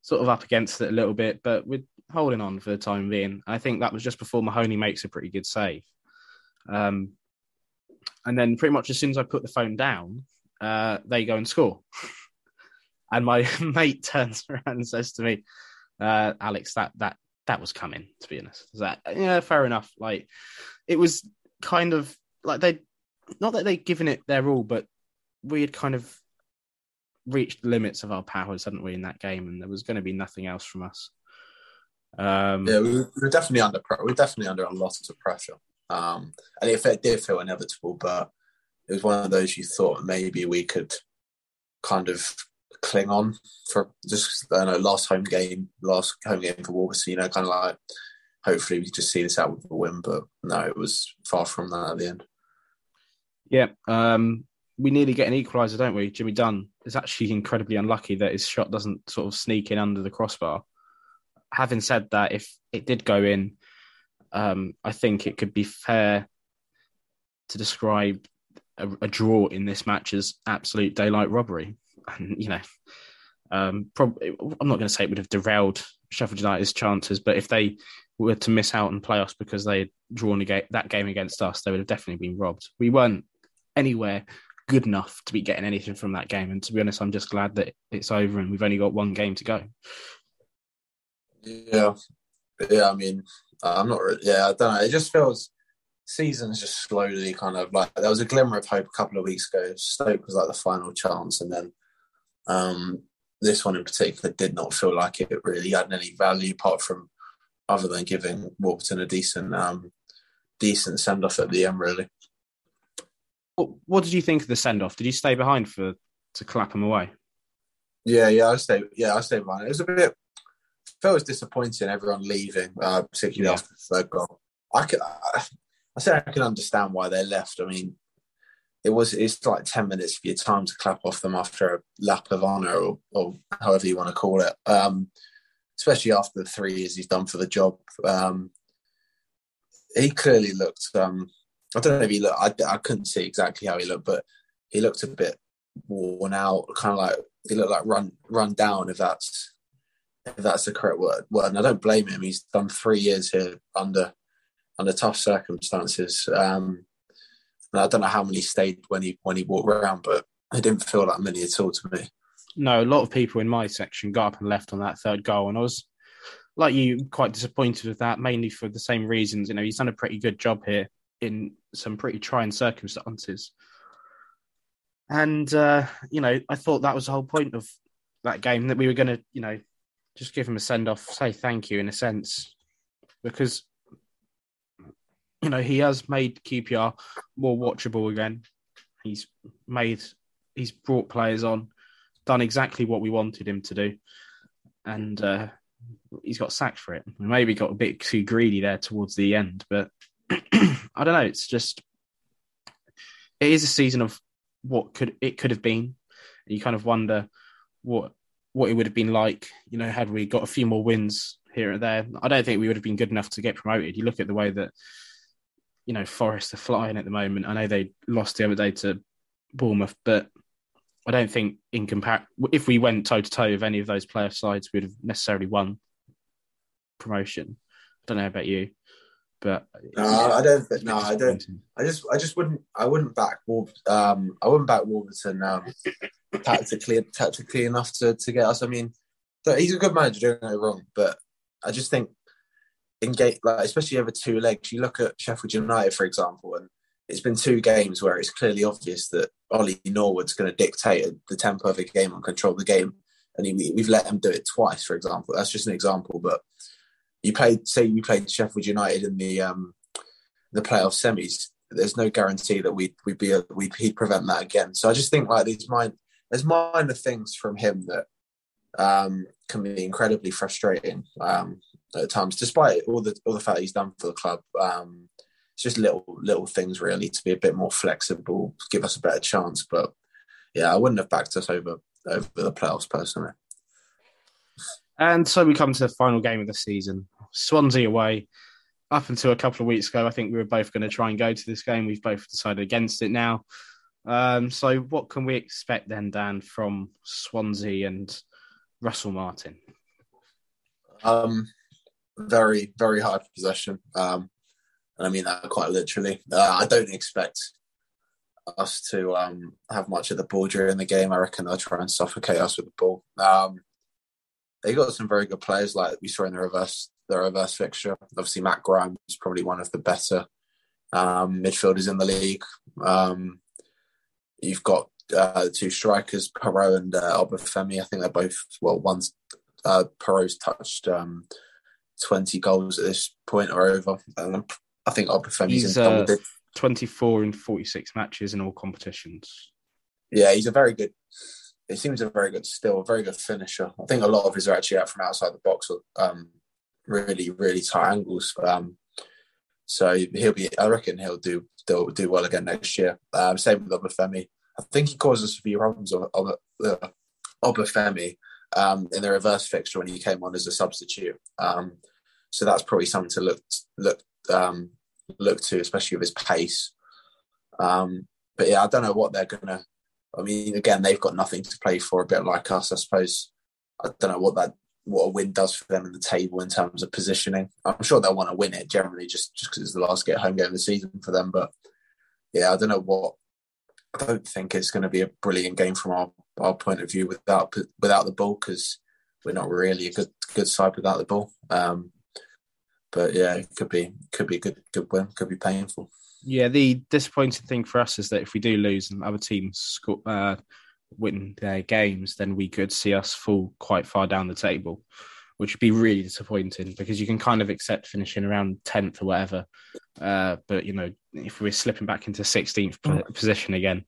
sort of up against it a little bit, but we're holding on for the time being. I think that was just before Mahoney makes a pretty good save. Um, and then pretty much as soon as I put the phone down, uh, they go and score. *laughs* and my *laughs* mate turns *laughs* around and says to me, uh, Alex, that that that was coming, to be honest. Is that yeah, fair enough. Like it was kind of like they not that they'd given it their all, but we had kind of reached the limits of our powers, hadn't we, in that game, and there was going to be nothing else from us. Um, yeah, we were definitely under we were definitely under a lot of pressure, um, and it did feel inevitable. But it was one of those you thought maybe we could kind of cling on for just I know last home game, last home game for Warburton. You know, kind of like hopefully we just see this out with a win. But no, it was far from that at the end. Yeah, um, we nearly get an equaliser, don't we? Jimmy Dunne is actually incredibly unlucky that his shot doesn't sort of sneak in under the crossbar. Having said that, if it did go in, um, I think it could be fair to describe a, a, draw in this match as absolute daylight robbery. And you know, um, probably I'm not going to say it would have derailed Sheffield United's chances, but if they were to miss out on playoffs because they had drawn a that game against us, they would have definitely been robbed. We weren't anywhere good enough to be getting anything from that game. And to be honest, I'm just glad that it's over and we've only got one game to go. Yeah, yeah. I mean, I'm not. Yeah, I don't know. It just feels season's just slowly kind of like there was a glimmer of hope a couple of weeks ago. Stoke was like the final chance, and then um, this one in particular did not feel like it really had any value apart from other than giving Warburton a decent um, decent send off at the end, really. What, what did you think of the send off? Did you stay behind for to clap him away? Yeah, yeah, I stayed. Yeah, I stayed behind. It was a bit. Felt was disappointing. Everyone leaving, uh, particularly yeah. after the third goal. I could. I, I said I can understand why they left. I mean, it was it's like ten minutes of your time to clap off them after a lap of honour or, or however you want to call it. Um, especially after the three years he's done for the job. Um, he clearly looked um, I don't know if he looked. I, I couldn't see exactly how he looked, but he looked a bit worn out, kind of like he looked like run run down. If that's if that's the correct word. Well, and I don't blame him. He's done three years here under under tough circumstances. Um, and I don't know how many stayed when he when he walked around, but it didn't feel that many at all to me. No, a lot of people in my section got up and left on that third goal, and I was like you, quite disappointed with that, mainly for the same reasons. You know, he's done a pretty good job here in some pretty trying circumstances. And uh, you know, I thought that was the whole point of that game that we were going to, you know, just give him a send off, say thank you in a sense, because you know he has made QPR more watchable again. He's made, he's brought players on, done exactly what we wanted him to do, and uh, he's got sacked for it. We maybe got a bit too greedy there towards the end, but *clears throat* I don't know. It's just it is a season of what could it could have been. You kind of wonder what what it would have been like, you know, had we got a few more wins here and there. I don't think we would have been good enough to get promoted. You look at the way that you know Forest are flying at the moment. I know they lost the other day to Bournemouth, but I don't think in compare if we went toe to toe with any of those player sides, we'd have necessarily won promotion. I don't know about you, but no, I don't. No, I don't. I just, I just wouldn't. I wouldn't back Wolves. Um, I wouldn't back Warburton um, tactically, tactically enough to to get us. I mean, he's a good manager, don't get me wrong, but I just think in gate, like especially over two legs, you look at Sheffield United, for example, and it's been two games where it's clearly obvious that Ollie Norwood's going to dictate the tempo of the game and control the game. And he, we've let him do it twice, for example. That's just an example. But you played, say, you played Sheffield United in the um, the playoff semis. There's no guarantee that we'd we'd be we'd he'd prevent that again. So I just think like these mind there's minor things from him that um, can be incredibly frustrating um, at times, despite all the all the fact he's done for the club. Um, it's just little little things really to be a bit more flexible, give us a better chance. But yeah, I wouldn't have backed us over over the playoffs personally. And so we come to the final game of the season. Swansea away. Up until a couple of weeks ago, I think we were both going to try and go to this game. We've both decided against it now. Um, so, what can we expect then, Dan, from Swansea and Russell Martin? Um, very, very high possession. Um, and I mean that quite literally. Uh, I don't expect us to um, have much of the ball during the game. I reckon they'll try and suffocate us with the ball. Um, they got some very good players, like we saw in the reverse the reverse fixture. Obviously, Matt Grimes is probably one of the better um, midfielders in the league. Um, you've got uh, the two strikers, Piroe and uh, Obafemi. I think they're both well. One's uh, Piroe's touched um, twenty goals at this point or over. And I think Obafemi's he's uh, twenty-four in forty-six matches in all competitions. Yeah, he's a very good. He seems a very good, still a very good finisher. I think a lot of his are actually out from outside the box, um, really, really tight angles. Um, so he'll be. I reckon he'll do do, do well again next year. Um, same with Obafemi. I think he caused us a few problems on, on uh, Obafemi um, in the reverse fixture when he came on as a substitute. Um, so that's probably something to look look um, look to, especially with his pace. Um, but yeah, I don't know what they're gonna. I mean, again, they've got nothing to play for, a bit like us, I suppose. I don't know what that what a win does for them in the table in terms of positioning. I'm sure they'll want to win it generally, just just because it's the last get home game of the season for them. But yeah, I don't know what. I don't think it's going to be a brilliant game from our, our point of view without without the ball because we're not really a good good side without the ball. Um, but yeah, it could be could be a good good win, could be painful. Yeah, the disappointing thing for us is that if we do lose and other teams score, uh, win their games, then we could see us fall quite far down the table, which would be really disappointing because you can kind of accept finishing around tenth or whatever. Uh, but you know, if we're slipping back into sixteenth position again,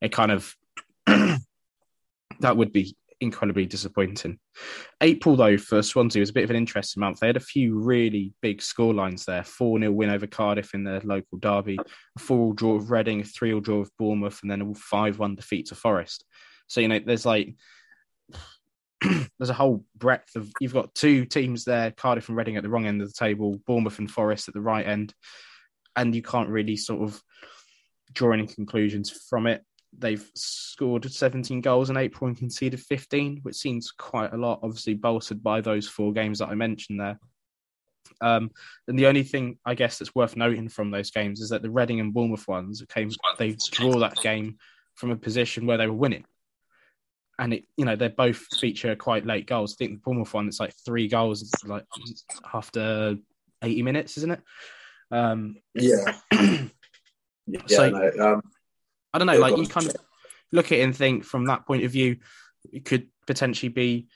it kind of *clears throat* that would be incredibly disappointing. April, though, for Swansea was a bit of an interesting month. They had a few really big score lines there 4 0 win over Cardiff in their local derby, a 4 draw with Reading, a 3 0 draw with Bournemouth, and then a 5 1 defeat to Forest. So, you know, there's like. *clears throat* there's a whole breadth of you've got two teams there, Cardiff and Reading at the wrong end of the table, Bournemouth and Forest at the right end, and you can't really sort of draw any conclusions from it they've scored 17 goals in April and conceded 15, which seems quite a lot, obviously bolstered by those four games that I mentioned there. Um, and the only thing I guess that's worth noting from those games is that the Reading and Bournemouth ones came they draw that game from a position where they were winning. And it, you know, they both feature quite late goals. I think the Bournemouth one, it's like three goals, like after 80 minutes, isn't it? Um, yeah. *clears throat* yeah. So, no, um, I don't know, like you kind of look at it and think from that point of view, it could potentially be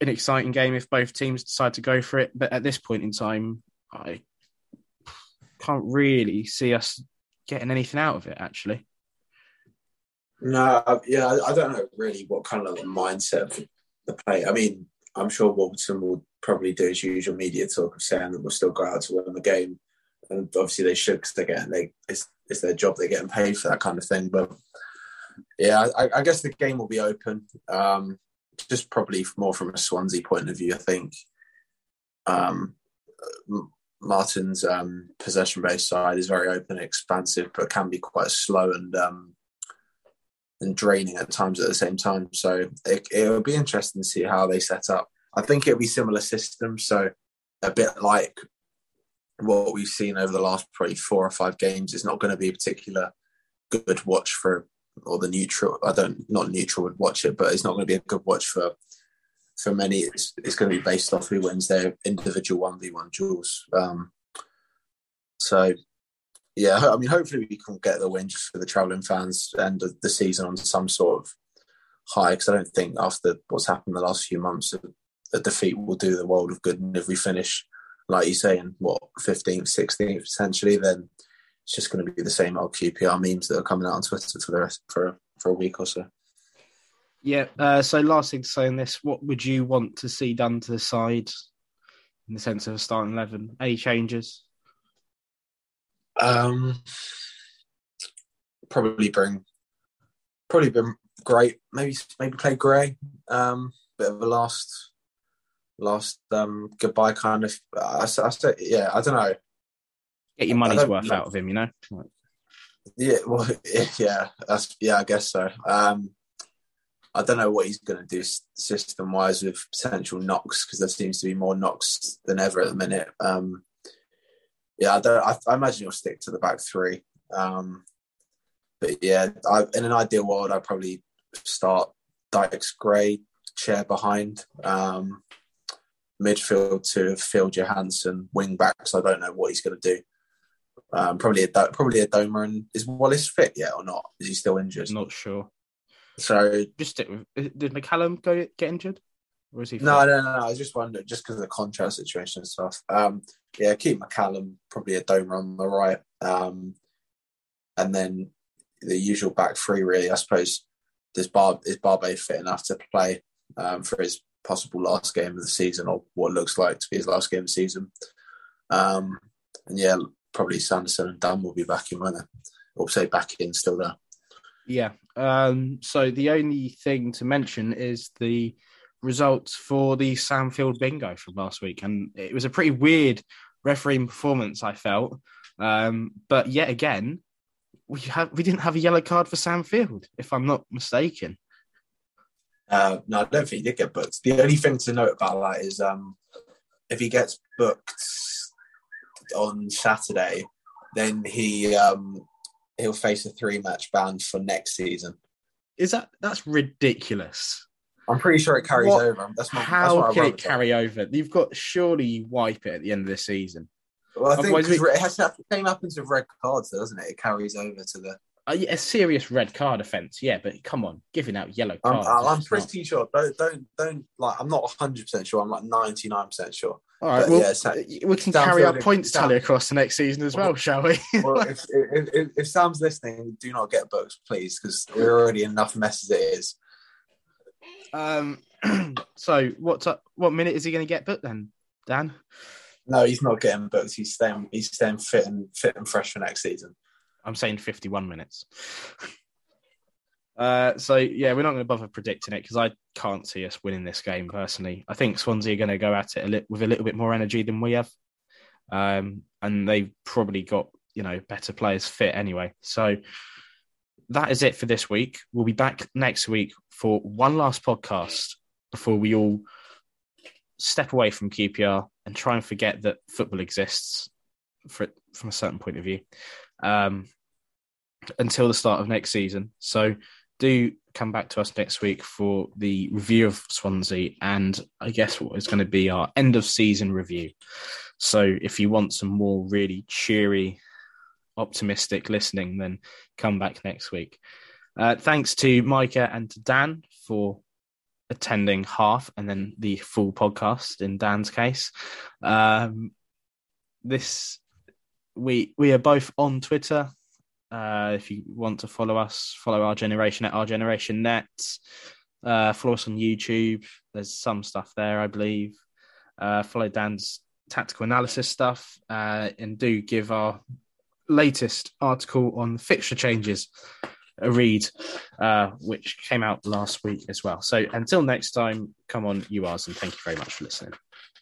an exciting game if both teams decide to go for it. But at this point in time, I can't really see us getting anything out of it, actually. No, yeah, I don't know really what kind of mindset of the play. I mean, I'm sure Warburton will probably do his usual media talk of saying that we'll still go out to win the game, and obviously they should because they're getting they it's, it's their job they're getting paid for that kind of thing. But yeah, I, I guess the game will be open. Um, just probably more from a Swansea point of view, I think. Um, Martin's um, possession-based side is very open and expansive, but can be quite slow and um, and draining at times at the same time. So it, it'll be interesting to see how they set up. I think it'll be similar systems, so a bit like what we've seen over the last probably four or five games. is not going to be a particular good watch for or the neutral. I don't not neutral would watch it, but it's not going to be a good watch for for many. It's it's going to be based off who wins their individual one v one duels. Um, so yeah, I mean, hopefully we can get the win just for the travelling fans and the, the season on some sort of high. Because I don't think after what's happened the last few months, a defeat will do the world of good. And if we finish, like you say, in what fifteenth, sixteenth, potentially, then it's just going to be the same old QPR memes that are coming out on Twitter for the rest for for a week or so. Yeah. Uh, so last thing to say on this, what would you want to see done to the side in the sense of a starting eleven? Any changes? Um, probably bring, probably been great. Maybe maybe play Gray. Um, bit of a last, last um goodbye kind of. I, I said, yeah, I don't know. Get your money's worth know. out of him, you know. Yeah, well, *laughs* yeah, that's yeah, I guess so. Um, I don't know what he's going to do system wise with potential knocks because there seems to be more knocks than ever at the minute. Um, yeah, I, don't, I, I, imagine he'll stick to the back three. Um, but yeah, I, in an ideal world, I'd probably start Dykes Gray Chair behind um, midfield to Phil Johansen wing backs. I don't know what he's going to do. Um, probably a probably Adomah. And is Wallace fit yet or not? Is he still injured? Not sure. So just stick with. Did McCallum go get injured? Or is he? No, no, no, no. I was just wondering, just because of the contract situation and stuff. Um, yeah, keep McCallum, probably Adomah on the right, um, and then the usual back three. Really, I suppose. Does Bar is Barbet fit enough to play um, for his possible last game of the season, or what looks like to be his last game of the season? Um, and yeah, probably Sanderson and Dunne will be back in, won't they? Or say back in, still there. Yeah. Um, so the only thing to mention is the results for the Sandfield Bingo from last week, and it was a pretty weird refereeing performance. I felt, um, but yet again, we have we didn't have a yellow card for Sandfield, if I'm not mistaken. Uh, no, I don't think he did get booked. The only thing to note about that is um, if he gets booked on Saturday, then he um, he'll face a three match ban for next season. Is that that's ridiculous? I'm pretty sure it carries what, over. That's my, how that's can it carry over? You've got surely you wipe it at the end of the season. Well, I think we... it has to, same happens with red cards, doesn't it? It carries over to the a serious red card offence, yeah. But come on, giving out yellow cards. I'm, I'm pretty not... sure. Don't don't don't like. I'm not 100 percent sure. I'm like 99 percent sure. All right, but, well, yeah, we can carry our points tally across the next season as well, well shall we? *laughs* well, if, if, if, if, Sam's listening, do not get books, please, because we're already enough mess as it is. Um, *clears throat* so what's up, what minute is he going to get booked then, Dan? No, he's not getting booked. He's staying. He's staying fit and fit and fresh for next season. I'm saying 51 minutes. *laughs* Uh, so yeah, we're not going to bother predicting it because I can't see us winning this game personally. I think Swansea are going to go at it a li- with a little bit more energy than we have, um, and they've probably got you know better players fit anyway. So that is it for this week. We'll be back next week for one last podcast before we all step away from QPR and try and forget that football exists for, from a certain point of view um, until the start of next season. So do come back to us next week for the review of Swansea and I guess what is going to be our end of season review. So if you want some more really cheery, optimistic listening, then come back next week. Uh, thanks to Micah and to Dan for attending half and then the full podcast in Dan's case. Um, this we we are both on Twitter. Uh, if you want to follow us, follow our generation at our generation net. Uh, follow us on YouTube. There's some stuff there, I believe. Uh, follow Dan's tactical analysis stuff uh, and do give our latest article on fixture changes a read, uh, which came out last week as well. So until next time, come on, you are, and thank you very much for listening.